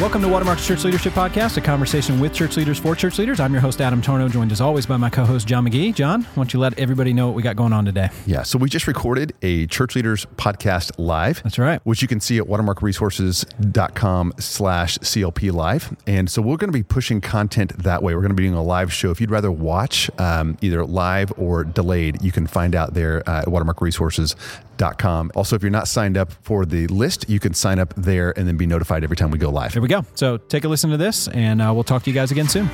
Welcome to Watermark's Church Leadership Podcast, a conversation with church leaders for church leaders. I'm your host, Adam Tarnow, joined as always by my co host, John McGee. John, why don't you let everybody know what we got going on today? Yeah, so we just recorded a Church Leaders podcast live. That's right. Which you can see at watermarkresources.com slash CLP live. And so we're going to be pushing content that way. We're going to be doing a live show. If you'd rather watch um, either live or delayed, you can find out there uh, at watermarkresources.com. Also, if you're not signed up for the list, you can sign up there and then be notified every time we go live. There we go. So take a listen to this, and uh, we'll talk to you guys again soon.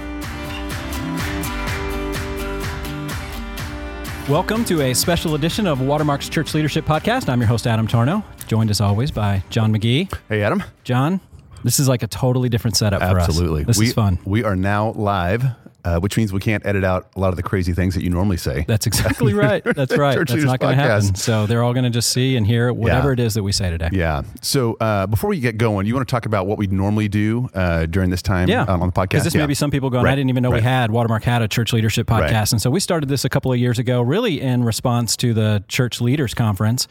Welcome to a special edition of Watermark's Church Leadership Podcast. I'm your host, Adam Tarnow, joined as always by John McGee. Hey, Adam. John, this is like a totally different setup for us. Absolutely. This we, is fun. We are now live, uh, which means we can't edit out a lot of the crazy things that you normally say. That's exactly right. That's right. That's not going to happen. So they're all going to just see and hear whatever Yeah. it is that we say today. Yeah. So uh, before we get going, you want to talk about what we normally do uh, during this time Yeah, um, on the podcast? Because this yeah. may be some people going, Right, I didn't even know we had Watermark had a church leadership podcast, Right. and so we started this a couple of years ago, really in response to the church leaders conference.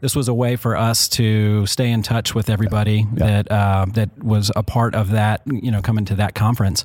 This was a way for us to stay in touch with everybody that uh, that was a part of that, you know, coming to that conference.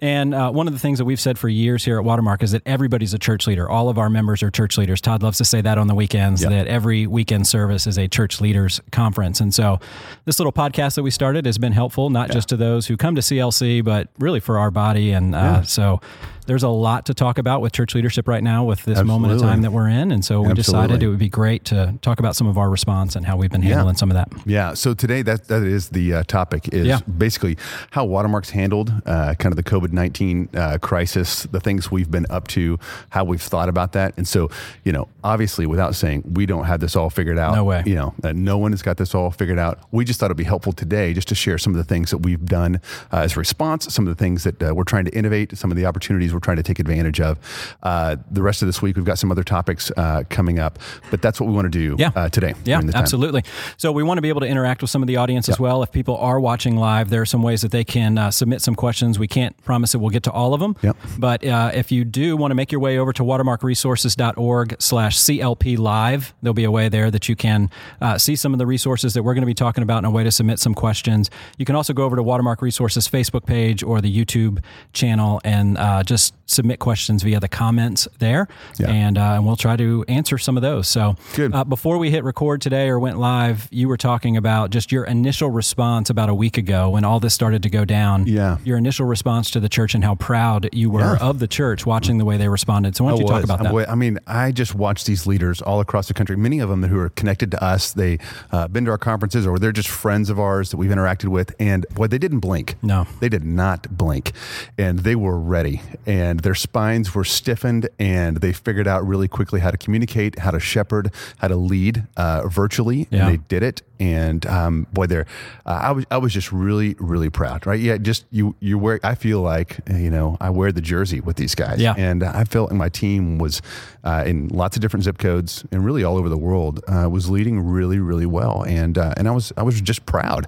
And uh, one of the things that we've said for years here at Watermark is that everybody's a church leader. All of our members are church leaders. Todd loves to say that on the weekends, Yeah. that every weekend service is a church leaders conference. And so this little podcast that we started has been helpful, not just to those who come to CLC, but really for our body. And uh, so there's a lot to talk about with church leadership right now with this moment of time that we're in. And so we decided it would be great to talk about some of our response and how we've been handling some of that. Yeah. So today, that that is the uh, topic is Yeah. basically how Watermark's handled uh, kind of the COVID nineteen uh, crisis, the things we've been up to, how we've thought about that, and so you know, obviously, without saying we don't have this all figured out. No way. You know, no one has got this all figured out. We just thought it'd be helpful today just to share some of the things that we've done uh, as a response, some of the things that uh, we're trying to innovate, some of the opportunities we're trying to take advantage of. Uh, the rest of this week, we've got some other topics uh, coming up, but that's what we want to do Yeah. uh, today. Yeah, during this time. absolutely. So we want to be able to interact with some of the audience as well. If people are watching live, there are some ways that they can uh, submit some questions. We can't promise that we'll get to all of them. Yep. But uh, if you do want to make your way over to watermarkresources.org slash CLP live, there'll be a way there that you can uh, see some of the resources that we're going to be talking about and a way to submit some questions. You can also go over to Watermark Resources Facebook page or the YouTube channel and uh, just submit questions via the comments there. Yeah. And, uh, and we'll try to answer some of those. So Good. uh, before we hit record today or went live, you were talking about just your initial response about a week ago when all this started to go down. Yeah. Your initial response to the church and how proud you were Yeah. of the church watching the way they responded. So why don't you I talk about I that? I mean, I just watched these leaders all across the country. Many of them who are connected to us. They uh, been to our conferences, or they're just friends of ours that we've interacted with. And boy, they didn't blink. No. they did not blink, and they were ready. And their spines were stiffened, and they figured out really quickly how to communicate, how to shepherd, how to lead uh, virtually. Yeah. And they did it. And um, boy, there, uh, I was I was just really really proud. Right? Yeah. Just you you wear. I feel like you know I wear the jersey with these guys. Yeah. And I felt like my team was uh, in lots of different zip codes and really all over the world uh, was leading really, really well. And uh, and I was I was just proud.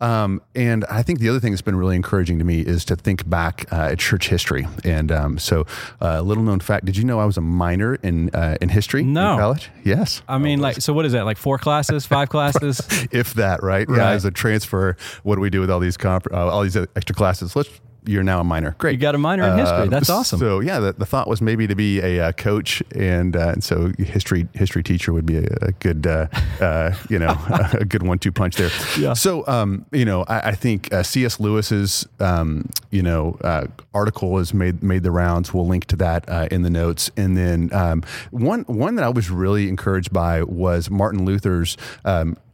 Um, and I think the other thing that's been really encouraging to me is to think back uh, at church history. And um, so, uh, little known fact: Did you know I was a minor in uh, in history No. in college? Yes. I mean, like, so what is that? Like four classes, five classes? if that, right? Right. Yeah, as a transfer, what do we do with all these comp- uh, all these extra classes? Let's. You're now a minor. Great. You got a minor in history. That's awesome. So yeah, the, the thought was maybe to be a uh, coach, and, uh, and so history history teacher would be a, a good uh, uh, you know a good one two punch there. Yeah. So um, you know I, I think uh, C.S. Lewis's um, you know uh, article has made made the rounds. We'll link to that uh, in the notes. And then um, one one that I was really encouraged by was Martin Luther's.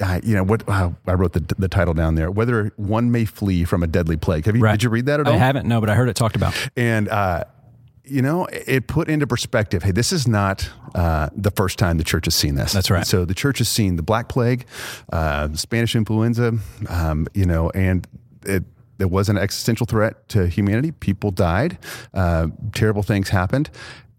Uh, you know what uh, I wrote the, the title down there. Whether one may flee from a deadly plague. Have you Right. did you read that at all? I haven't, no, but I heard it talked about. And, uh, you know, it put into perspective hey, this is not uh, the first time the church has seen this. That's right. So the church has seen the Black Plague, uh, Spanish influenza, um, you know, and it, it was an existential threat to humanity. People died, uh, terrible things happened.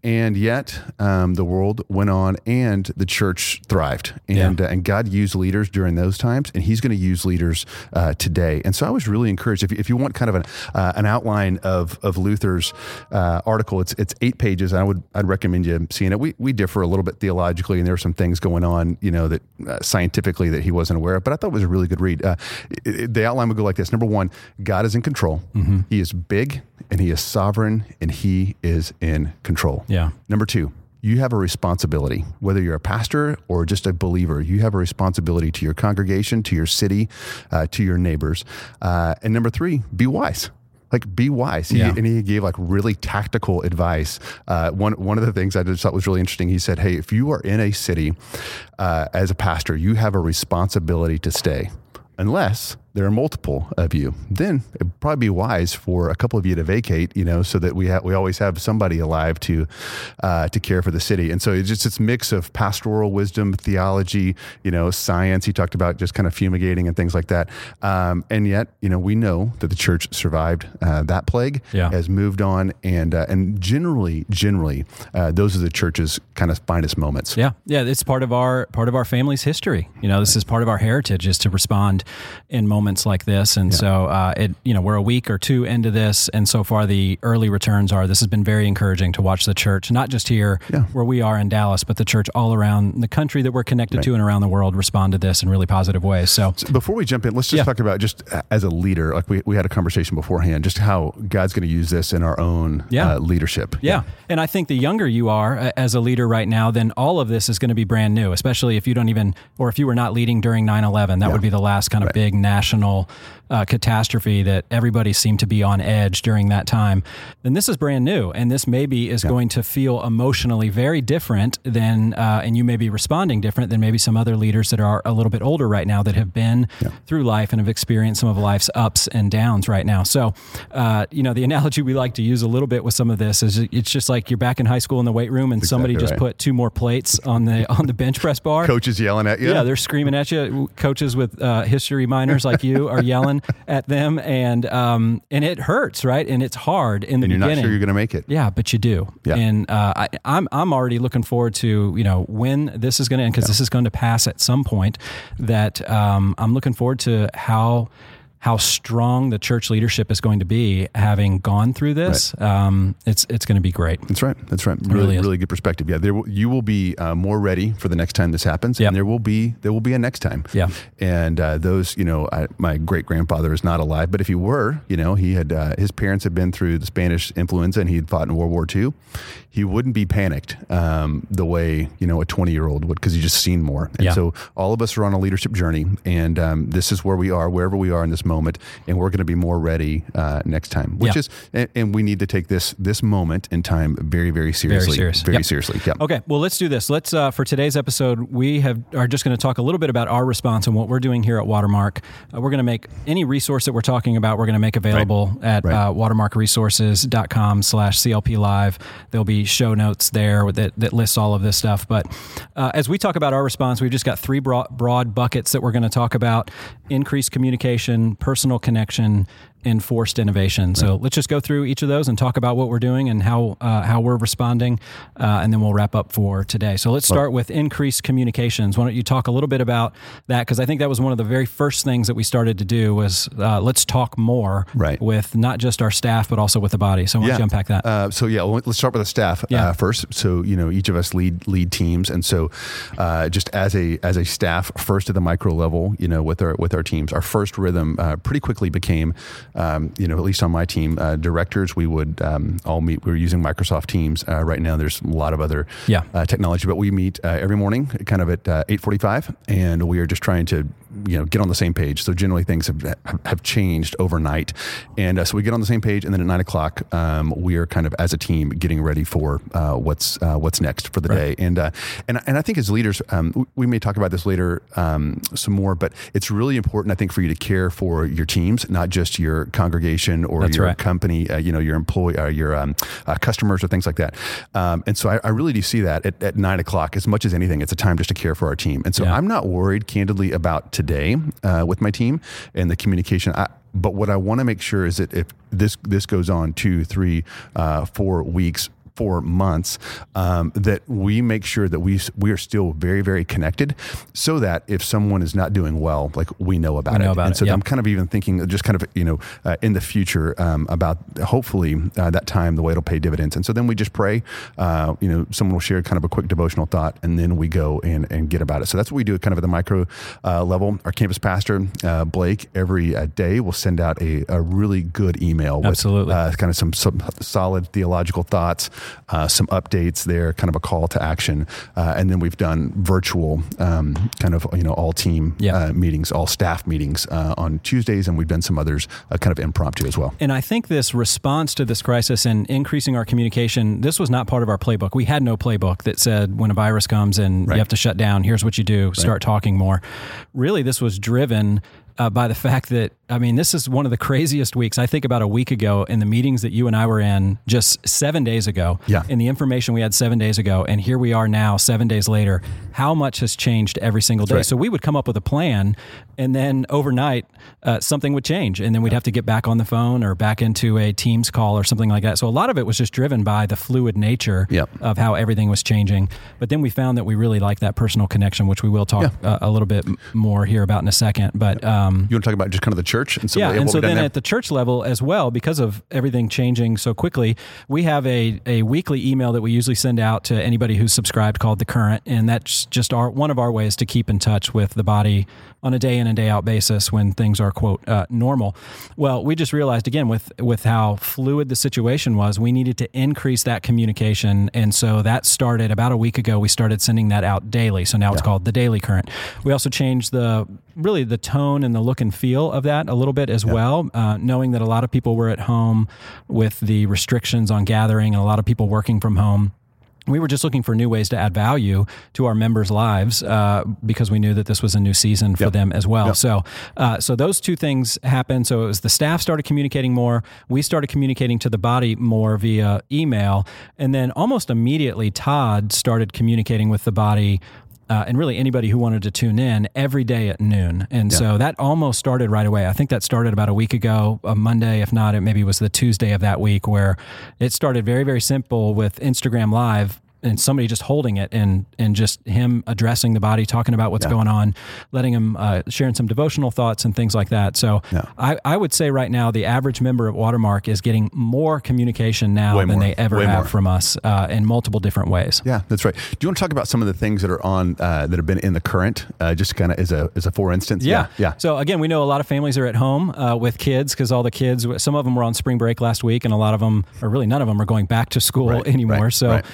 And yet um, the world went on and the church thrived. And Yeah. uh, and God used leaders during those times and he's going to use leaders uh, today. And so I was really encouraged. If you, if you want kind of an, uh, an outline of of Luther's uh, article it's it's eight pages. I would I'd recommend you seeing it. We we differ a little bit theologically and there are some things going on you know that uh, scientifically that he wasn't aware of but I thought it was a really good read. Uh, it- it- the outline would go like this. Number one God is in control. He is big and he is sovereign and he is in control Yeah. Number two, you have a responsibility, whether you're a pastor or just a believer, you have a responsibility to your congregation, to your city, uh, to your neighbors. Uh, and number three, be wise. Like be wise, He- Yeah. and he gave like really tactical advice. Uh, one one of the things I just thought was really interesting. He said, "Hey, if you are in a city uh, as a pastor, you have a responsibility to stay, unless there are multiple of you. Then it'd probably be wise for a couple of you to vacate, you know, so that we have we always have somebody alive to uh, to care for the city. And so it's just this mix of pastoral wisdom, theology, you know, science. He talked about just kind of fumigating and things like that. Um, and yet, you know, we know that the church survived uh, that plague, Yeah. has moved on, and uh, and generally, generally, uh, those are the church's kind of finest moments. Yeah, yeah, it's part of our part of our family's history. You know, this is part of our heritage is to respond in moments like this. And so, uh, it you know, we're a week or two into this, and so far the early returns are this has been very encouraging to watch the church, not just here Yeah. where we are in Dallas, but the church all around the country that we're connected to and around the world respond to this in really positive ways. So, Before we jump in, let's just Yeah. talk about just uh, as a leader, like we, we had a conversation beforehand, just how God's going to use this in our own Yeah. uh, leadership. Yeah. And I think the younger you are uh, as a leader right now, then all of this is going to be brand new, especially if you don't even, or if you were not leading during 9 11. That would be the last kind of big national national uh, catastrophe that everybody seemed to be on edge during that time. Then this is brand new. And this maybe is going to feel emotionally very different than, uh, and you may be responding different than maybe some other leaders that are a little bit older right now that have been through life and have experienced some of life's ups and downs right now. So, uh, you know, the analogy we like to use a little bit with some of this is it's just like you're back in high school in the weight room and somebody exactly just right. put two more plates on the on the bench press bar. Coaches yelling at you. Yeah, they're screaming at you. Coaches with uh, history minors like you are yelling at them, and um, and it hurts, right? And it's hard in the and you're beginning. not sure you're going to make it. Yeah, but you do. Yeah. And uh, I, I'm I'm already looking forward to you know when this is going to end because this is going to pass at some point. That um, I'm looking forward to how how strong the church leadership is going to be having gone through this. Um, it's it's going to be great. That's right. That's right. really Really, really good perspective. Yeah, there will, you will be uh, more ready for the next time this happens, Yep. and there will be there will be a next time. Yeah. And uh, those, you know, I, my great grandfather is not alive, but if he were, you know, he had uh, his parents had been through the Spanish influenza, and he had fought in World War II. He wouldn't be panicked um, the way you know a 20 year old would because he's just seen more. And Yeah. so all of us are on a leadership journey, and um, this is where we are, wherever we are in this moment, and we're going to be more ready uh, next time. Which Yeah. is, and, and we need to take this this moment in time very, very seriously. serious. Very Yep. seriously. Yeah. Okay, well, let's do this. Let's uh, for today's episode, we have are just going to talk a little bit about our response and what we're doing here at Watermark. Uh, we're going to make any resource that we're talking about. We're going to make available at Right. uh, watermarkresources.com/slash CLP Live. There'll be show notes there that that lists all of this stuff. But uh, as we talk about our response, we've just got three broad, broad buckets that we're going to talk about: increased communication, personal connection, enforced innovation. So let's just go through each of those and talk about what we're doing and how uh, how we're responding, uh, and then we'll wrap up for today. So let's start with increased communications. Why don't you talk a little bit about that? Because I think that was one of the very first things that we started to do was uh, let's talk more Right. with not just our staff but also with the body. So why don't you unpack that? Uh, so yeah, well, let's start with the staff Yeah. uh, first. So you know, each of us lead lead teams, and so uh, just as a as a staff, first at the micro level, you know, with our with our teams, our first rhythm uh, pretty quickly became, um, you know, at least on my team, uh, directors. We would um, all meet. We're using Microsoft Teams uh, right now. There's a lot of other Yeah. uh, technology, but we meet uh, every morning, kind of at uh, eight forty five, and we are just trying to you know get on the same page. So generally things have have changed overnight, and uh, so we get on the same page, and then at nine o'clock um, we are kind of as a team getting ready for uh, what's uh, what's next for the day. And uh, and and I think as leaders, um, we- may talk about this later um, some more, but it's really important I think for you to care for your teams, not just your congregation or That's your right. company, uh, you know, your employee, uh, your um, uh, customers, or things like that. Um, and so I, I really do see that at, at nine o'clock, as much as anything, it's a time just to care for our team. And so Yeah. I'm not worried, candidly, about today uh, with my team and the communication. I, but what I want to make sure is that if this this goes on two, three, uh, four weeks. For months, um, that we make sure that we we are still very very connected, so that if someone is not doing well, like we know about We know it. about and it, so yep. I'm kind of even thinking just kind of you know uh, in the future um, about hopefully uh, that time the way it'll pay dividends. And so then we just pray. Uh, you know, someone will share kind of a quick devotional thought, and then we go and and get about it. So that's what we do, kind of at the micro uh, level. Our campus pastor uh, Blake every uh, day will send out a, a really good email with Absolutely. kind of some some solid theological thoughts, uh, some updates there, kind of a call to action, uh, and then we've done virtual um, kind of you know all team Yeah. uh, meetings, all staff meetings uh, on Tuesdays, and we've done some others uh, kind of impromptu as well. And I think this response to this crisis and increasing our communication, this was not part of our playbook. We had no playbook that said when a virus comes and Right. you have to shut down, here's what you do, start talking more. Really, this was driven uh, by the fact that, I mean, this is one of the craziest weeks. I think about a week ago in the meetings that you and I were in just seven days ago, Yeah. in the information we had seven days ago, and here we are now, seven days later. How much has changed every single day? right. So we would come up with a plan, and then overnight, uh, something would change, and then we'd have to get back on the phone or back into a Teams call or something like that. So a lot of it was just driven by the fluid nature Yep. of how everything was changing. But then we found that we really like that personal connection, which we will talk uh, a little bit more here about in a second. But um, Um, you want to talk about just kind of the church and so yeah, and so then there? at the church level as well, because of everything changing so quickly, we have a, a weekly email that we usually send out to anybody who's subscribed called The Current. And that's just our one of our ways to keep in touch with the body on a day in and day out basis when things are, quote, uh, normal. Well, we just realized again with, with how fluid the situation was, we needed to increase that communication. And so that started about a week ago. We started sending that out daily. So now it's called The Daily Current. We also changed the really the tone and the look and feel of that a little bit as well, uh, knowing that a lot of people were at home with the restrictions on gathering and a lot of people working from home. We were just looking for new ways to add value to our members' lives uh, because we knew that this was a new season for Yep. them as well. Yep. So, uh, so those two things happened. So it was the staff started communicating more. We started communicating to the body more via email, and then almost immediately, Todd started communicating with the body uh, and really anybody who wanted to tune in every day at noon. And so that almost started right away. I think that started about a week ago, a Monday, if not, it maybe was the Tuesday of that week where it started very, very simple with Instagram Live and somebody just holding it and and just him addressing the body, talking about what's going on, letting him uh, sharing some devotional thoughts and things like that. So Yeah. I, I would say right now the average member of Watermark is getting more communication now Way than more. they ever Way have more. from us uh, in multiple different ways. Yeah, that's right. Do you want to talk about some of the things that are on uh, that have been in the current, uh, just kind of as a as a for instance? Yeah. yeah. So again, we know a lot of families are at home uh, with kids because all the kids, some of them were on spring break last week, and a lot of them, or really none of them, are going back to school Right, anymore. right, so right.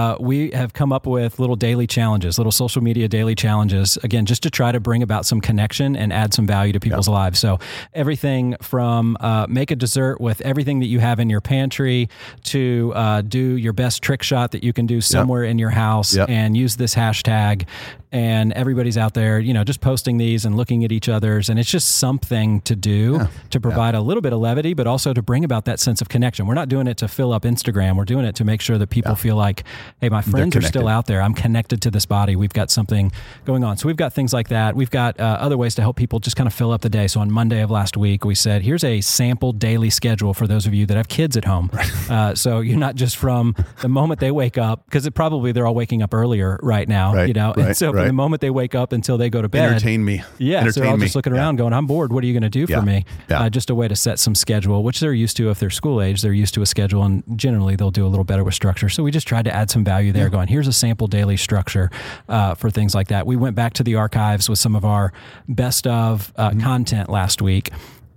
Uh, we have come up with little daily challenges, little social media daily challenges, again, just to try to bring about some connection and add some value to people's lives. So everything from uh, make a dessert with everything that you have in your pantry to uh, do your best trick shot that you can do somewhere in your house Yep. and use this hashtag and everybody's out there you know just posting these and looking at each other's and it's just something to do to provide a little bit of levity but also to bring about that sense of connection. We're not doing it to fill up instagram. We're doing it to make sure that people feel like hey my friends are still out there. I'm connected to this body. We've got something going on. So we've got things like that. We've got uh, other ways to help people just kind of fill up the day. So on monday of last week we said here's a sample daily schedule for those of you that have kids at home. Uh, so you're not just from the moment they wake up because it probably they're all waking up earlier right now Right, you know? And right, from the moment they wake up until they go to bed Entertain me. yeah, so Entertain they're all just looking Yeah. around going, I'm bored. What are you going to do for me? Yeah. Uh, just a way to set some schedule, which they're used to if they're school age. They're used to a schedule, and generally they'll do a little better with structure. So we just tried to add some value there, going, here's a sample daily structure uh, for things like that. We went back to the archives with some of our best of uh, Mm-hmm. content last week.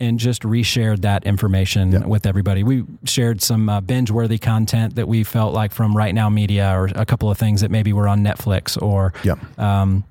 And just reshared that information with everybody. We shared some uh, binge-worthy content that we felt like from Right Now Media, or a couple of things that maybe were on Netflix, or Yeah. um,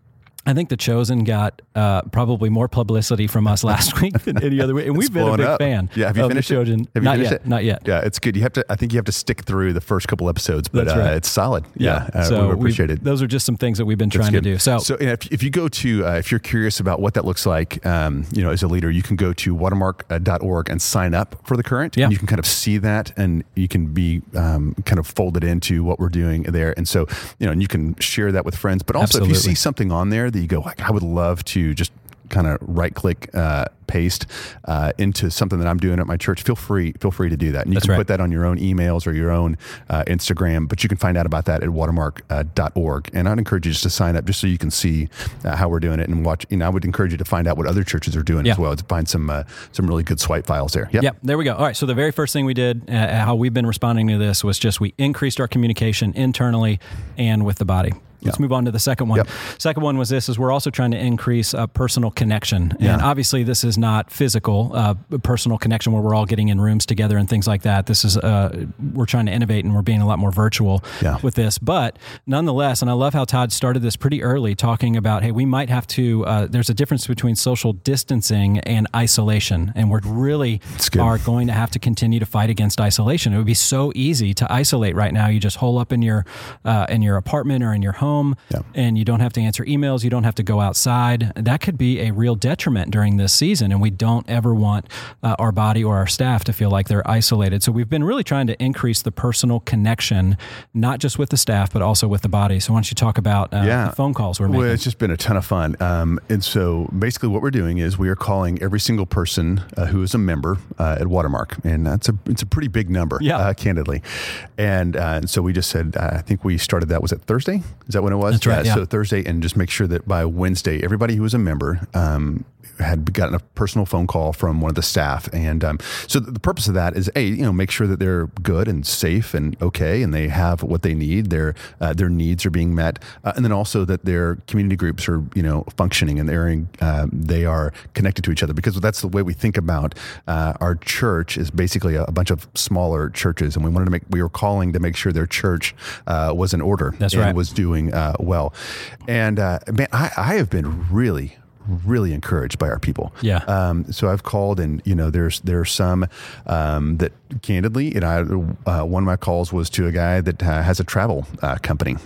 I think The Chosen got uh, probably more publicity from us last week than any other week, and we've been a big up. fan. Yeah, have you finished The? Chosen. Have you not finished yet. it? Not yet. Yeah, it's good. You have to. I think you have to stick through the first couple episodes, but That's uh, right. it's solid. Yeah, uh, so we appreciate it. Those are just some things that we've been trying to do. So, so if, if you go to, uh, if you're curious about what that looks like, um, you know, as a leader, you can go to watermark.org and sign up for the current. Yeah. And you can kind of see that and you can be um, kind of folded into what we're doing there. And so, you know, and you can share that with friends. But also, if you see something on there that you go, like, I would love to just kind of right click uh, paste uh, into something that I'm doing at my church, feel free feel free to do that. And you That's can right. put that on your own emails or your own uh, Instagram. But you can find out about that at watermark.org. and I'd encourage you just to sign up just so you can see uh, how we're doing it and watch. You know, I would encourage you to find out what other churches are doing Yeah. as well to find some uh, some really good swipe files there. Yep. Yep, there we go. All right, so the very first thing we did, uh, how we've been responding to this, was just we increased our communication internally and with the body. Let's Yeah. move on to the second one. Yep. Second one was this: is we're also trying to increase uh, personal connection, and Yeah. obviously this is not physical uh, personal connection where we're all getting in rooms together and things like that. This is uh, we're trying to innovate and we're being a lot more virtual Yeah. with this, but nonetheless, and I love how Todd started this pretty early, talking about hey, we might have to. Uh, there's a difference between social distancing and isolation, and we're really are going to have to continue to fight against isolation. It would be so easy to isolate right now. You just hole up in your uh, in your apartment or in your home, Yeah. and you don't have to answer emails. You don't have to go outside. That could be a real detriment during this season, and we don't ever want uh, our body or our staff to feel like they're isolated. So we've been really trying to increase the personal connection, not just with the staff, but also with the body. So why don't you talk about uh, Yeah. the phone calls we're making? Well, it's just been a ton of fun. Um, and so basically, what we're doing is we are calling every single person uh, who is a member uh, at Watermark, and that's a it's a pretty big number, Yeah. uh, candidly. And, uh, and so we just said, uh, I think we started that was it Thursday? Is that when it was? That's right, yeah. So Thursday, and just make sure that by Wednesday, everybody who was a member. Um, had gotten a personal phone call from one of the staff, and um, so the purpose of that is a you know make sure that they're good and safe and okay, and they have what they need. Their uh, their needs are being met, uh, and then also that their community groups are you know functioning and they're in, uh, they are connected to each other because that's the way we think about uh, our church is basically a, a bunch of smaller churches, and we wanted to make we were calling to make sure their church uh, was in order That's and right. was doing uh, well, and uh, man, I, I have been really really encouraged by our people. Yeah. Um, so I've called, and you know, there's there are some um, that candidly, you know, I, uh, one of my calls was to a guy that uh, has a travel uh, company,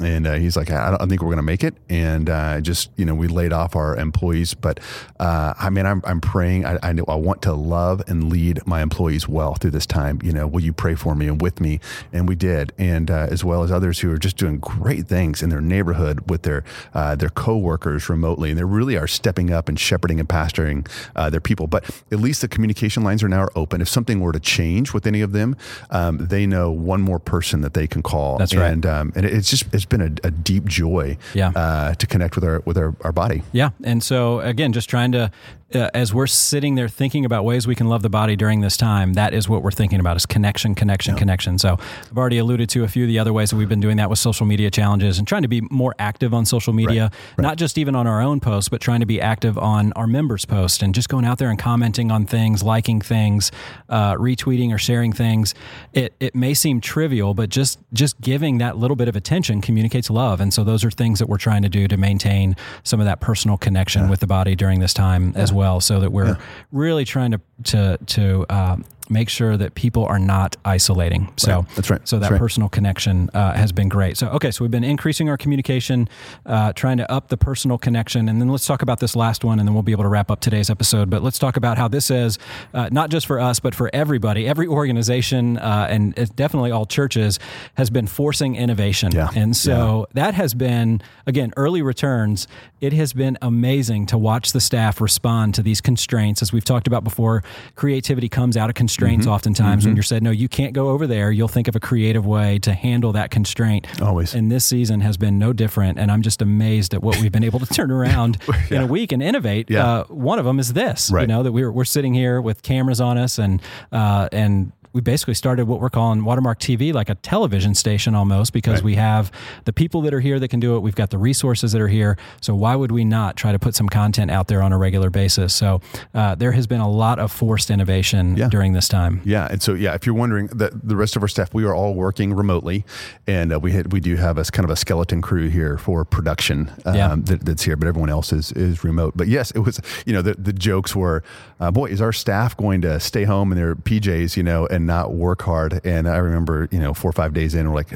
and uh, he's like, I don't think we're going to make it, and uh, just you know, we laid off our employees, but uh, I mean, I'm I'm praying. I I, know, I want to love and lead my employees well through this time. You know, will you pray for me and with me? And we did, and uh, as well as others who are just doing great things in their neighborhood with their uh, their coworkers remotely, and they really are stepping up and shepherding and pastoring uh, their people. But at least the communication lines are now open. If something were to change with any of them, um, they know one more person that they can call. That's right. and, Um, and it's just it's been a, a deep joy, Yeah. uh, to connect with our with our, our body. Yeah. And so, again, just trying to, uh, as we're sitting there thinking about ways we can love the body during this time, that is what we're thinking about is connection, connection, connection. So I've already alluded to a few of the other ways that we've been doing that with social media challenges and trying to be more active on social media, not just even on our own posts, but trying to be active on our members' posts and just going out there and commenting on things, liking things, uh, retweeting or sharing things. It, it may seem trivial, but just, just giving that little bit of attention communicates love. And so those are things that we're trying to do to maintain some of that personal connection with the body during this time as well, so that we're really trying to to to um, make sure that people are not isolating. So That's right. So that That's right. personal connection uh, has been great. So okay, so we've been increasing our communication, uh, trying to up the personal connection, and then let's talk about this last one, and then we'll be able to wrap up today's episode. But let's talk about how this is uh, not just for us, but for everybody, every organization, uh, and it's definitely all churches has been forcing innovation. Yeah. And so that has been again early returns. It has been amazing to watch the staff respond to these constraints, as we've talked about before. Creativity comes out of constraints Mm-hmm. oftentimes. When you're said, no, you can't go over there, you'll think of a creative way to handle that constraint. Always. And this season has been no different. And I'm just amazed at what we've been able to turn around in a week and innovate. Yeah. Uh, one of them is this, you know, that we're, we're sitting here with cameras on us and, uh, and, we basically started what we're calling Watermark TV, like a television station almost, because Right. we have the people that are here that can do it. We've got the resources that are here. So why would we not try to put some content out there on a regular basis? So uh, there has been a lot of forced innovation Yeah. during this time. Yeah, and so yeah, if you're wondering, the the rest of our staff, we are all working remotely, and uh, we had we do have a kind of a skeleton crew here for production um, Yeah. that, that's here, but everyone else is is remote. But yes, it was you know the the jokes were, uh, boy, is our staff going to stay home in their PJs, you know, and and not work hard. And I remember, you know, four or five days in, we're like,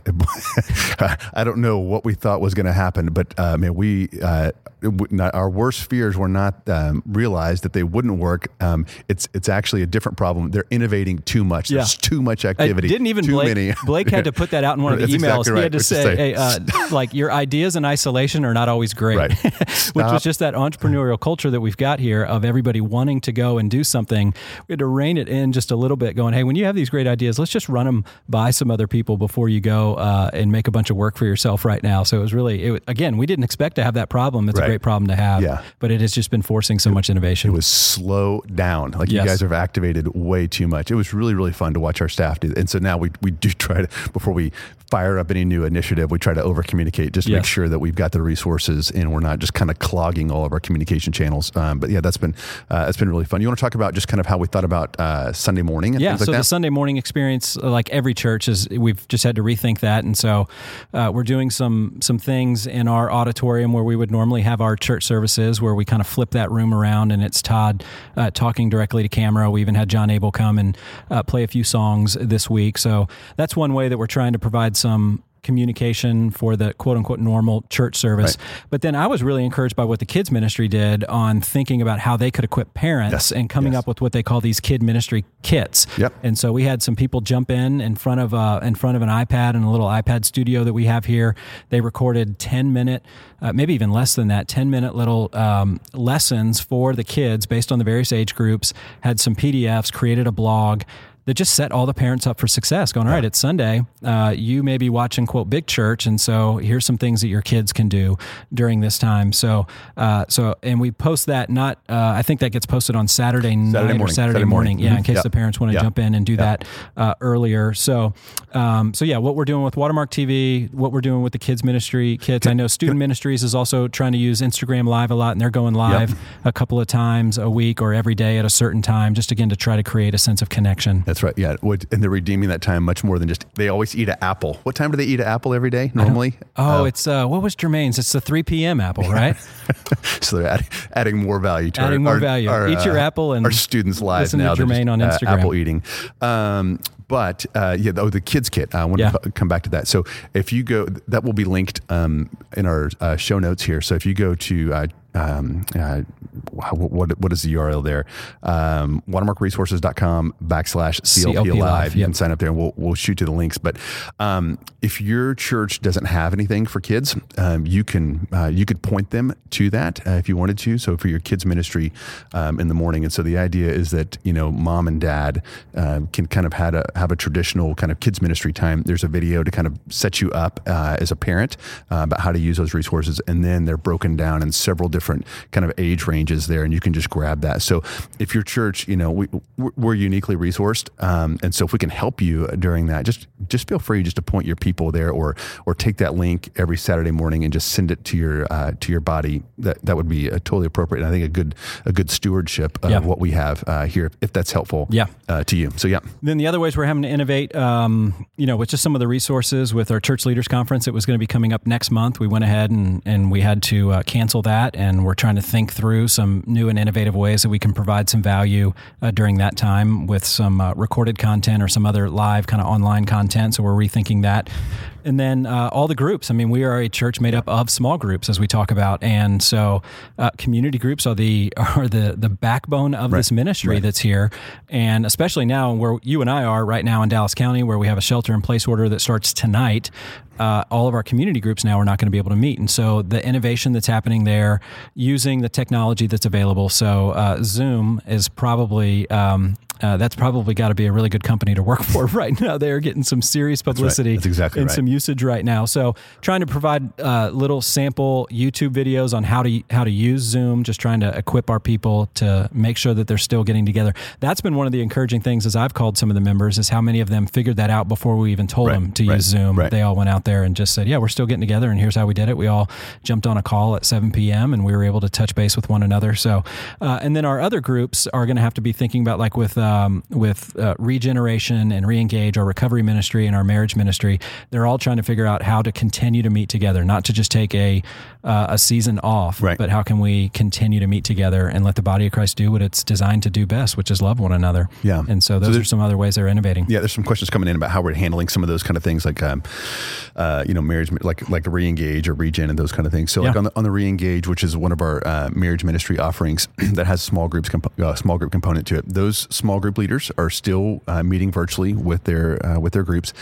I don't know what we thought was going to happen, but uh, man, we uh, not, our worst fears were not um, realized that they wouldn't work. Um, it's it's actually a different problem. They're innovating too much. Yeah. There's too much activity. I didn't even too Blake, many. Blake had to put that out in one of the emails. Exactly right. He had to say, say? Hey, uh, like your ideas in isolation are not always great, right. which was just that entrepreneurial culture that we've got here of everybody wanting to go and do something. We had to rein it in just a little bit, going, hey, when you have these great ideas, let's just run them by some other people before you go uh, and make a bunch of work for yourself right now. So it was really, it, again, we didn't expect to have that problem. It's right. a great problem to have. Yeah. But it has just been forcing so much innovation. It was slow down. Like yes. you guys have activated way too much. It was really, really fun to watch our staff do. And so now we, we do try to, before we fire up any new initiative, we try to over communicate just to yes. make sure that we've got the resources and we're not just kind of clogging all of our communication channels. Um, but yeah, that's been, uh, that's been really fun. You want to talk about just kind of how we thought about uh, Sunday morning? yeah. Like so that? the Sunday morning experience, like every church is, we've just had to rethink that. And so uh, we're doing some, some things in our auditorium where we would normally have our church services where we kind of flip that room around and it's Todd uh, talking directly to camera. We even had John Abel come and uh, play a few songs this week. So that's one way that we're trying to provide some communication for the quote unquote normal church service. Right. But then I was really encouraged by what the kids ministry did on thinking about how they could equip parents yes. and coming yes. up with what they call these kid ministry kits. Yep. And so we had some people jump in in front of uh, in front of an iPad and a little iPad studio that we have here. They recorded 10 minute, uh, maybe even less than that, 10 minute little um, lessons for the kids based on the various age groups, had some PDFs, created a blog that just set all the parents up for success. Going, all right, it's Sunday. Uh, you may be watching quote big church, and so here's some things that your kids can do during this time. So, uh, so and we post that. Not, uh, I think that gets posted on Saturday, Saturday night morning. or Saturday, Saturday morning. morning. Yeah, mm-hmm. in case yep. the parents want to yep. jump in and do yep. that uh, earlier. So, um, so yeah, what we're doing with Watermark TV, what we're doing with the kids ministry kits. I know Student Ministries is also trying to use Instagram Live a lot, and they're going live a couple of times a week or every day at a certain time, just again to try to create a sense of connection. That's right. Yeah and they're redeeming that time much more than just they always eat an apple. What time do they eat an apple every day normally? Oh, uh, it's uh, what was Jermaine's? It's the three p.m. apple, right? so they're adding, adding, more value to adding our, more value. Our, eat your uh, apple and our students' lives listen now. To Jermaine on Instagram. Uh, apple eating. Um, but uh, yeah, oh, the kids kit. I want yeah. to come back to that. So if you go, that will be linked um, in our uh, show notes here. So if you go to uh, um, uh, what, what is the URL there? Um, watermarkresources.com backslash CLP, CLP Live. You yep. can sign up there and we'll, we'll shoot you the links. But um, if your church doesn't have anything for kids, um, you can uh, you could point them to that uh, if you wanted to. So for your kids ministry um, in the morning. And so the idea is that, you know, mom and dad uh, can kind of have a, have a traditional kind of kids ministry time. There's a video to kind of set you up uh, as a parent uh, about how to use those resources. And then they're broken down in several different different kind of age ranges there, and you can just grab that. So if your church, you know, we, we're uniquely resourced, um, and so if we can help you during that, just just feel free just to point your people there, or or take that link every Saturday morning and just send it to your uh, to your body. That that would be uh, totally appropriate. And I think a good a good stewardship of yeah. what we have uh, here, if that's helpful, yeah. Uh, to you. So yeah. Then the other ways we're having to innovate, um, you know, with just some of the resources with our church leaders conference. It was going to be coming up next month. We went ahead and and we had to uh, cancel that and and we're trying to think through some new and innovative ways that we can provide some value uh, during that time with some uh, recorded content or some other live kind of online content. So we're rethinking that and then uh, all the groups. I mean, we are a church made up of small groups, as we talk about, and so uh, community groups are the are the the backbone of right. this ministry right. that's here, and especially now where you and I are right now in Dallas County, where we have a shelter in place order that starts tonight. Uh, all of our community groups now are not going to be able to meet, and so the innovation that's happening there, using the technology that's available. So uh, Zoom is probably um, uh, that's probably got to be a really good company to work for right now. They're getting some serious publicity that's right. that's exactly and right. some usage right now. So trying to provide uh, little sample YouTube videos on how to how to use Zoom, just trying to equip our people to make sure that they're still getting together. That's been one of the encouraging things as I've called some of the members is how many of them figured that out before we even told right. them to right. use Zoom. They all went out there and just said, "Yeah, we're still getting together, and here's how we did it." We all jumped on a call at 7 p.m. and we were able to touch base with one another. So, uh, and then our other groups are going to have to be thinking about like with uh, um, with uh, regeneration and reengage, our recovery ministry and our marriage ministry, they're all trying to figure out how to continue to meet together, not to just take a uh, a season off, Right. but how can we continue to meet together and let the body of Christ do what it's designed to do best, which is love one another. Yeah. And so So those are some other ways they're innovating. Yeah, there's some questions coming in about how we're handling some of those kind of things, like um, uh, you know, marriage, like like re-engage or regen and those kind of things. So, like on the on the re-engage, which is one of our uh, marriage ministry offerings that has small groups, comp- uh, small group component to it. Those small group leaders are still uh, meeting virtually with their uh, with their groups,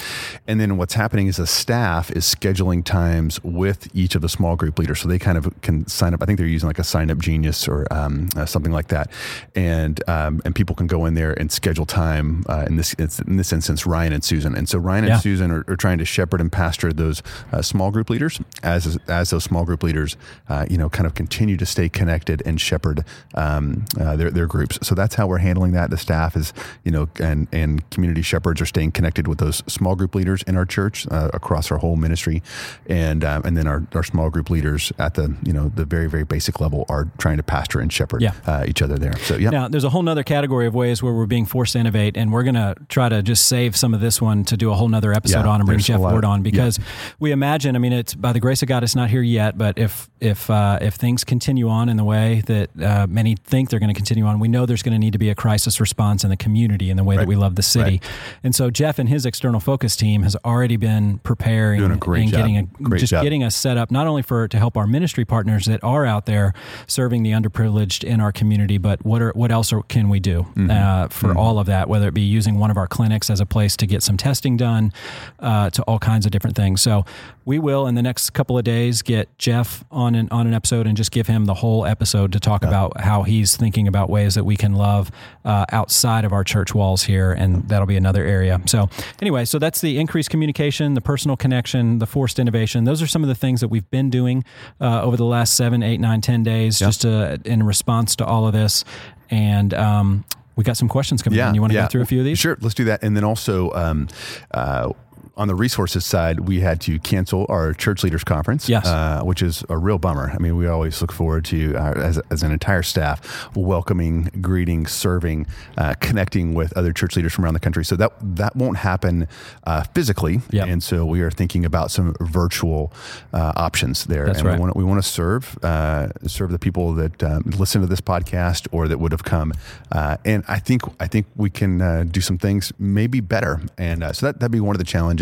and then what's happening is the staff is scheduling times with each of the small group leaders, so they kind of can sign up. I think they're using like a sign up genius or um, uh, something like that, and um, and people can go in there and schedule time. Uh, in this in this instance, Ryan and Susan, and so Ryan and Yeah. Susan are, are trying to shepherd and pastor those uh, small group leaders as as those small group leaders, uh, you know, kind of continue to stay connected and shepherd um, uh, their their groups. So that's how we're handling that. The staff is, you know, and and community shepherds are staying connected with those small group leaders in our church uh, across our whole ministry, and um, and then our, our small group leaders at the you know the very very basic level are trying to pastor and shepherd Yeah. uh, each other there. So yeah, Now, there's a whole nother category of ways where we're being forced to innovate, and we're going to try to just save some of this one to do a whole nother episode Yeah, on and bring Jeff Ward on because we imagine. I mean, it's by the grace of God, it's not here yet, but if if uh, if things continue on in the way that uh, many think they're going to continue on, we know there's going to need to be a crisis response in the community in the way that we love the city. Right. And so Jeff and his external focus team has already been preparing and job. getting a Great just job. getting us set up not only for to help our ministry partners that are out there serving the underprivileged in our community, but what are what else are, can we do Mm-hmm. uh, for all of that? Whether it be using one of our clinics as a place to get some testing done, uh, to all kinds of different things. So we will in the next couple of days get Jeff on an on an episode and just give him the whole episode to talk about how he's thinking about ways that we can love uh, outside of our church walls here, and that'll be another area. So anyway, so that's the increased communication, the personal connection, the forced innovation. Those are some of the things that we've been doing uh, over the last seven, eight, nine, ten days, just to, in response to all of this. And um, we got some questions coming in. You want to go through a few of these? Sure, let's do that. And then also, um, uh, on the resources side, we had to cancel our church leaders conference, Yes. uh, which is a real bummer. I mean, we always look forward to, uh, as, as an entire staff, welcoming, greeting, serving, uh, connecting with other church leaders from around the country. So that that won't happen uh, physically, Yep. and so we are thinking about some virtual uh, options there. That's and right. we want we want to serve uh, serve the people that um, listen to this podcast or that would have come. Uh, and I think I think we can uh, do some things maybe better. And uh, so that that'd be one of the challenges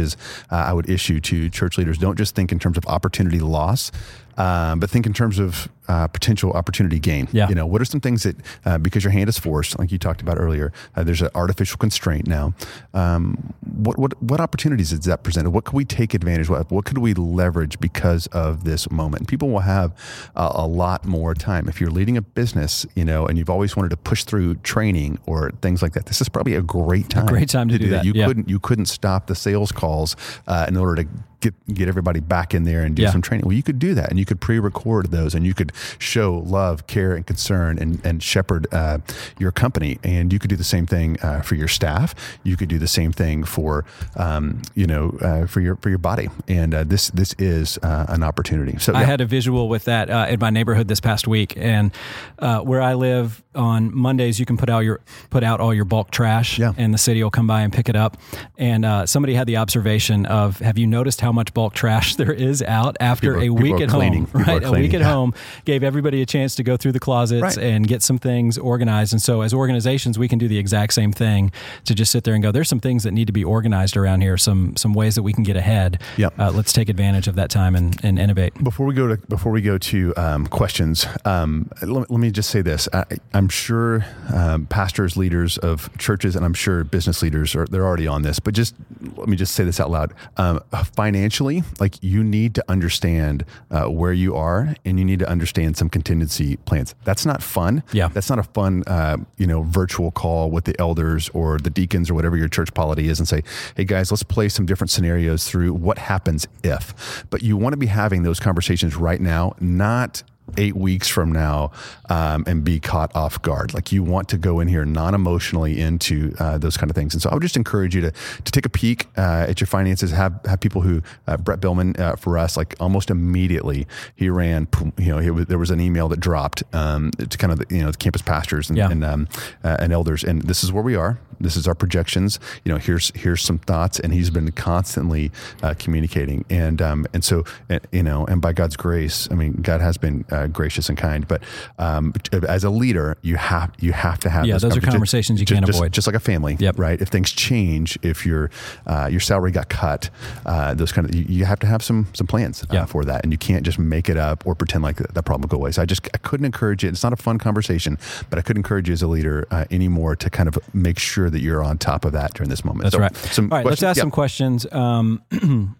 uh, I would issue to church leaders. Don't just think in terms of opportunity loss. Um, but think in terms of uh, potential opportunity gain. Yeah. You know, what are some things that, uh, because your hand is forced, like you talked about earlier, uh, there's an artificial constraint now. Um, what, what, what opportunities is that presented? What could we take advantage of? What could we leverage because of this moment? People will have uh, a lot more time. If you're leading a business, you know, and you've always wanted to push through training or things like that, this is probably a great time. great time to do that, You yeah. couldn't, you couldn't stop the sales calls uh, in order to get get everybody back in there and do Yeah. some training. Well, you could do that, and you could pre-record those, and you could show love, care, and concern, and and shepherd uh, your company. And you could do the same thing uh, for your staff. You could do the same thing for um, you know uh, for your for your body. And uh, this this is uh, an opportunity. So I had a visual with that uh, in my neighborhood this past week, and uh, where I live on Mondays, you can put out your put out all your bulk trash, Yeah. and the city will come by and pick it up. And uh, somebody had the observation of, have you noticed how much bulk trash there is out after People a week at cleaning. home? People Right, a week at yeah. home gave everybody a chance to go through the closets Right. and get some things organized. And so, as organizations, we can do the exact same thing to just sit there and go, there's some things that need to be organized around here, some some ways that we can get ahead. Yep. Uh, let's take advantage of that time and, and innovate. Before we go to before we go to um, questions, um, let, let me just say this: I, I'm sure um, pastors, leaders of churches, and I'm sure business leaders are they're already on this. But just let me just say this out loud: um, financially, like you need to understand uh, where you are, and you need to understand some contingency plans. That's not fun. Yeah. that's not a fun uh, you know virtual call with the elders or the deacons or whatever your church polity is, and say, hey guys, let's play some different scenarios through what happens if. But you want to be having those conversations right now, not eight weeks from now um, and be caught off guard. Like you want to go in here non emotionally into uh, those kind of things. And so I would just encourage you to to take a peek uh, at your finances. Have have people who uh, Brett Billman uh, for us like almost immediately he ran. You know, was, there was an email that dropped um, to kind of the, you know the campus pastors and yeah. and, um, uh, and elders, and this is where we are. This is our projections. You know, here's here's some thoughts, and he's been constantly uh, communicating, and um, and so you know, and by God's grace, I mean, God has been uh, gracious and kind, but um, as a leader, you have you have to have yeah, those are conversations you can't just, avoid, just like a family, yep. right? If things change, if your uh, your salary got cut, uh, those kind of you, you, have to have some some plans uh, for that, and you can't just make it up or pretend like that, that problem will go away. So I just I couldn't encourage it. It's not a fun conversation, but I could encourage you as a leader uh, anymore to kind of make sure that you're on top of that during this moment. That's so, right. All right, questions? let's ask some questions. Um,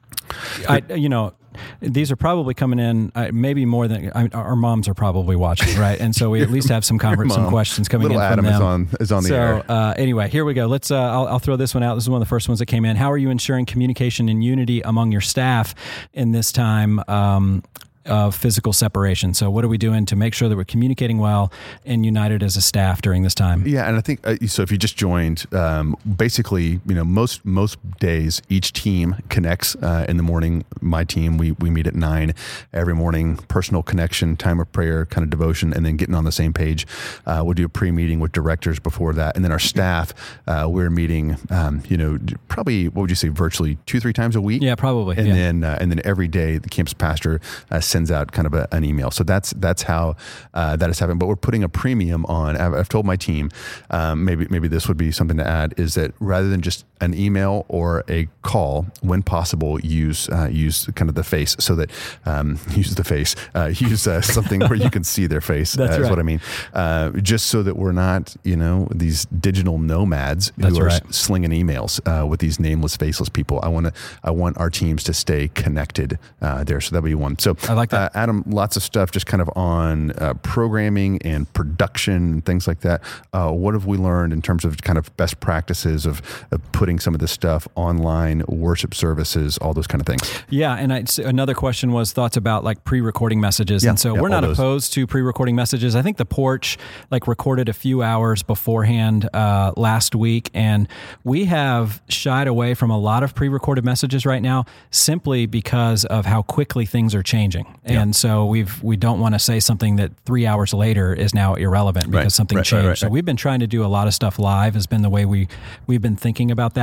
I, you know, these are probably coming in uh, maybe more than I mean, our moms are probably watching, right? And so we at least have some conver- some questions coming Little in Adam from them. is on is on the so, air. Uh, anyway, here we go. Let's. Uh, I'll, I'll, throw this one out. This is one of the first ones that came in. How are you ensuring communication and unity among your staff in this time? Um, of physical separation. So, what are we doing to make sure that we're communicating well and united as a staff during this time? Yeah, and I think uh, so. If you just joined, um, basically, you know, most most days each team connects uh, in the morning. My team, we we meet at nine every morning. Personal connection, time of prayer, kind of devotion, and then getting on the same page. Uh, we'll do a pre meeting with directors before that, and then our staff, uh, we're meeting. Um, you know, probably what would you say, virtually two three times a week? Yeah, probably. And yeah. then uh, and then every day the campus pastor uh, sends out kind of a, an email. So that's that's how uh, that is happening. But we're putting a premium on. I've, I've told my team um, maybe maybe this would be something to add is that rather than just an email or a call, when possible, use uh, use kind of the face so that um, use the face uh, use uh, something where you can see their face. That's uh, right. what I mean. Uh, just so that we're not you know these digital nomads That's who are right. slinging emails with these nameless, faceless people. I want to I want our teams to stay connected there. So that would be one. So I like that. Adam, lots of stuff just kind of on uh, programming and production and things like that. Uh, what have we learned in terms of kind of best practices of, of putting some of this stuff online, worship services, all those kind of things? Yeah, and I, another question was thoughts about like pre-recording messages, yeah, and so yeah, we're not those. opposed to pre-recording messages. I think the porch like recorded a few hours beforehand uh, last week, and we have shied away from a lot of pre-recorded messages right now simply because of how quickly things are changing, yeah. and so we've we don't want to say something that three hours later is now irrelevant because right, something right, changed. Right, so we've been trying to do a lot of stuff live. Has been the way we we've been thinking about that.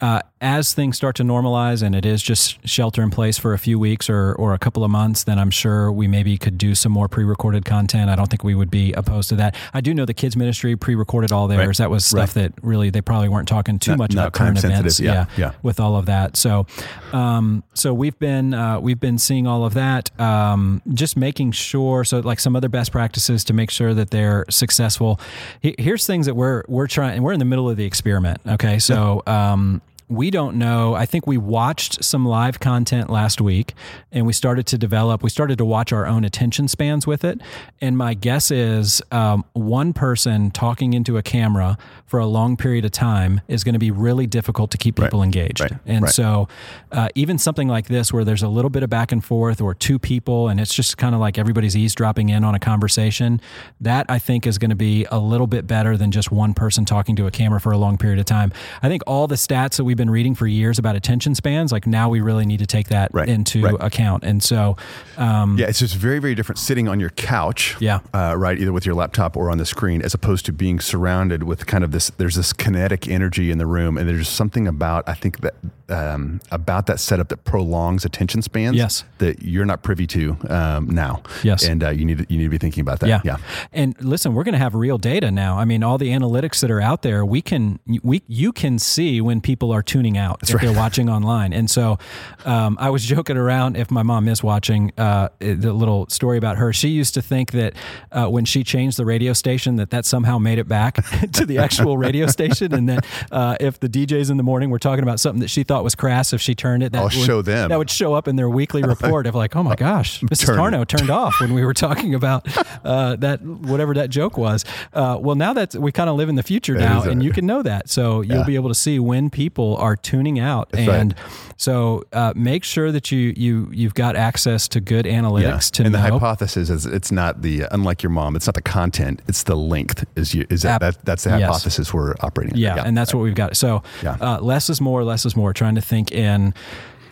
Uh, as things start to normalize and it is just shelter in place for a few weeks or, or a couple of months, then I'm sure we maybe could do some more pre recorded content. I don't think we would be opposed to that. I do know the kids' ministry pre recorded all theirs. Right. That was stuff right. that really they probably weren't talking too not, much not about current events. Yeah, yeah, yeah, With all of that. So, um, so we've been, uh, we've been seeing all of that, um, just making sure. So like some other best practices to make sure that they're successful. Here's things that we're, we're trying, and we're in the middle of the experiment. Okay. So, um, we don't know. I think we watched some live content last week and we started to develop, we started to watch our own attention spans with it. And my guess is um, one person talking into a camera for a long period of time is going to be really difficult to keep people right. engaged. Right. And right. so, uh, even something like this, where there's a little bit of back and forth or two people and it's just kind of like everybody's eavesdropping in on a conversation, that I think is going to be a little bit better than just one person talking to a camera for a long period of time. I think all the stats that we've been reading for years about attention spans, like now we really need to take that right. into right. account. And so, um, yeah, it's just very, very different sitting on your couch, yeah, uh, right, either with your laptop or on the screen, as opposed to being surrounded with kind of this. There's this kinetic energy in the room, and there's something about I think that um, about that setup that prolongs attention spans. Yes, that you're not privy to um, now. Yes, and uh, you need to, you need to be thinking about that. Yeah, yeah. And listen, we're going to have real data now. I mean, all the analytics that are out there, we can we you can see when people are tuning out That's if right. they're watching online. And so, um, I was joking around if my mom is watching uh, the little story about her. She used to think that uh, when she changed the radio station, that that somehow made it back to the actual radio station, and that uh, if the DJs in the morning were talking about something that she thought thought was crass if she turned it. That I'll would, show them. That would show up in their weekly report of like, oh my gosh, Mrs. Turn. Tarnow turned off when we were talking about uh, that whatever that joke was. Uh, well, now that we kind of live in the future now, is a- and you can know that, so you'll Yeah. be able to see when people are tuning out, right. and so uh, make sure that you you you've got access to good analytics to know. and the hypothesis is it's not the unlike your mom. It's not the content. It's the length. Is you is that, that that's the yes. hypothesis we're operating. under. Yeah, and that's what we've got. So Yeah. uh, less is more, less is more. Trying to think in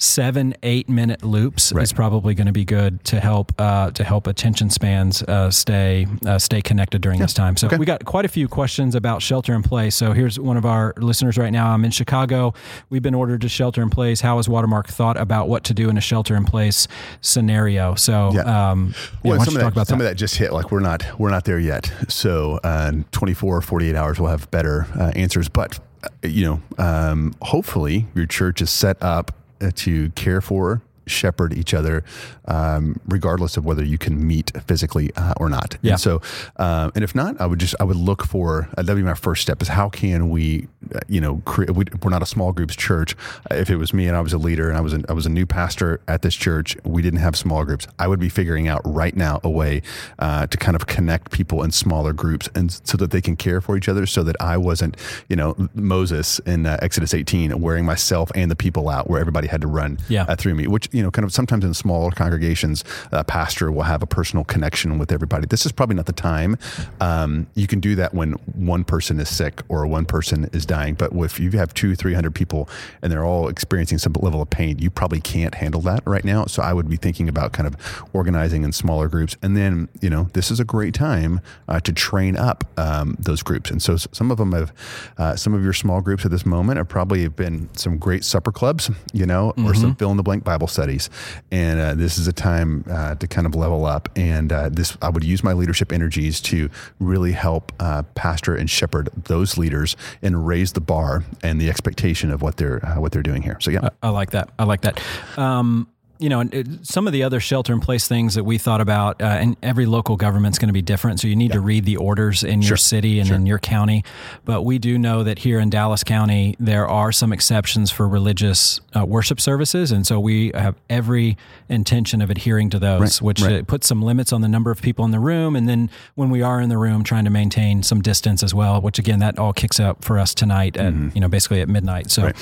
seven, eight minute loops Right. is probably going to be good to help uh, to help attention spans uh, stay uh, stay connected during this time. So Okay. we got quite a few questions about shelter in place. So here's one of our listeners right now. I'm in Chicago. We've been ordered to shelter in place. How has Watermark thought about what to do in a shelter in place scenario? So Yeah. um, yeah, why some, of that, about some that? of that just hit. Like we're not we're not there yet. So uh, 24 or 48 hours, we'll have better uh, answers. But you know, um, hopefully your church is set up to care for. Shepherd each other, um, regardless of whether you can meet physically uh, or not. Yeah. And so, uh, and if not, I would just I would look for uh, that'd be my first step. Is how can we, uh, you know, create? We, we're not a small groups church. Uh, If it was me and I was a leader and I was a, I was a new pastor at this church, we didn't have small groups. I would be figuring out right now a way uh, to kind of connect people in smaller groups and so that they can care for each other. So that I wasn't, you know, Moses in uh, Exodus 18 wearing myself and the people out where everybody had to run Yeah. through me. Which you know, kind of sometimes in smaller congregations, a pastor will have a personal connection with everybody. This is probably not the time. Um, you can do that when one person is sick or one person is dying. But if you have two, three hundred people and they're all experiencing some level of pain, you probably can't handle that right now. So I would be thinking about kind of organizing in smaller groups. And then you know, this is a great time uh, to train up um, those groups. And so some of them have, uh, some of your small groups at this moment have probably been some great supper clubs, you know, or some fill in the blank Bible studies. And uh, this is a time uh, to kind of level up. And uh, this, I would use my leadership energies to really help uh, pastor and shepherd those leaders and raise the bar and the expectation of what they're uh, what they're doing here. So yeah, I like that. I like that. Um, you know, some of the other shelter in place things that we thought about, uh, and every local government's going to be different. So you need to read the orders in your city and in your county. But we do know that here in Dallas County, there are some exceptions for religious uh, worship services. And so we have every intention of adhering to those, which right. uh, puts some limits on the number of people in the room. And then when we are in the room, trying to maintain some distance as well, which again, that all kicks up for us tonight at, you know, basically at midnight. So,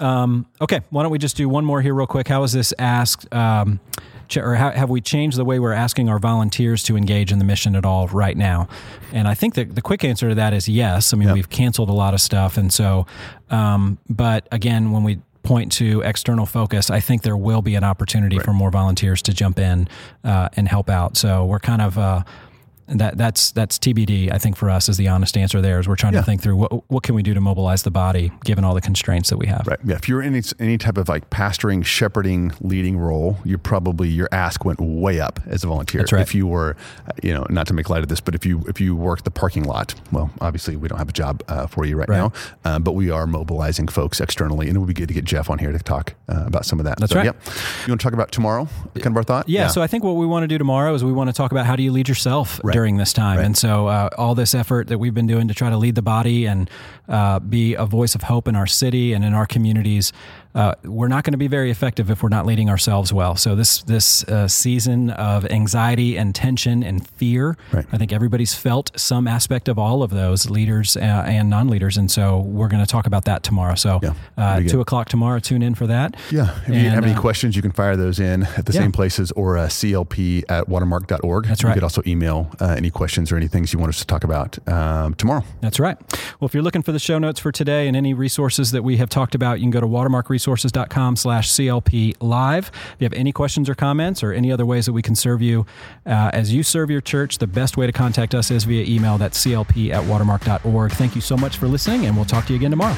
um, okay, why don't we just do one more here real quick? How is this asked? Um, ch- or have we changed the way we're asking our volunteers to engage in the mission at all right now? And I think that the quick answer to that is yes. I mean, we've canceled a lot of stuff, and so, um, but again, when we point to external focus, I think there will be an opportunity for more volunteers to jump in uh, and help out. So we're kind of. Uh, that that's that's TBD. I think for us is the honest answer. There is we're trying Yeah. to think through what what can we do to mobilize the body given all the constraints that we have. Right. Yeah. If you're in any, any type of like pastoring, shepherding, leading role, you're probably your ask went way up as a volunteer. That's right. If you were, uh, you know, not to make light of this, but if you if you work the parking lot, well, obviously we don't have a job uh, for you right, Right. now, um, but we are mobilizing folks externally, and it would be good to get Jeff on here to talk uh, about some of that. That's So, right. Yep. You want to talk about tomorrow? Kind of our thought. Yeah, So I think what we want to do tomorrow is we want to talk about how do you lead yourself during this time. Right. And so uh, all this effort that we've been doing to try to lead the body and uh, be a voice of hope in our city and in our communities, uh, we're not going to be very effective if we're not leading ourselves well. So this this uh, season of anxiety and tension and fear, Right. I think everybody's felt some aspect of all of those, leaders uh, and non-leaders. And so we're going to talk about that tomorrow. So Yeah, uh, that'd be good. two o'clock tomorrow. Tune in for that. Yeah. If you have any uh, questions, you can fire those in at the Yeah. same places or uh, clp at watermark.org. That's right. You could also email uh, any questions or any things you want us to talk about um, tomorrow. That's right. Well, if you're looking for the show notes for today and any resources that we have talked about, you can go to watermarkresources.com slash CLP live. If you have any questions or comments or any other ways that we can serve you uh, as you serve your church, the best way to contact us is via email. That's clp at watermark.org. Thank you so much for listening, and we'll talk to you again tomorrow.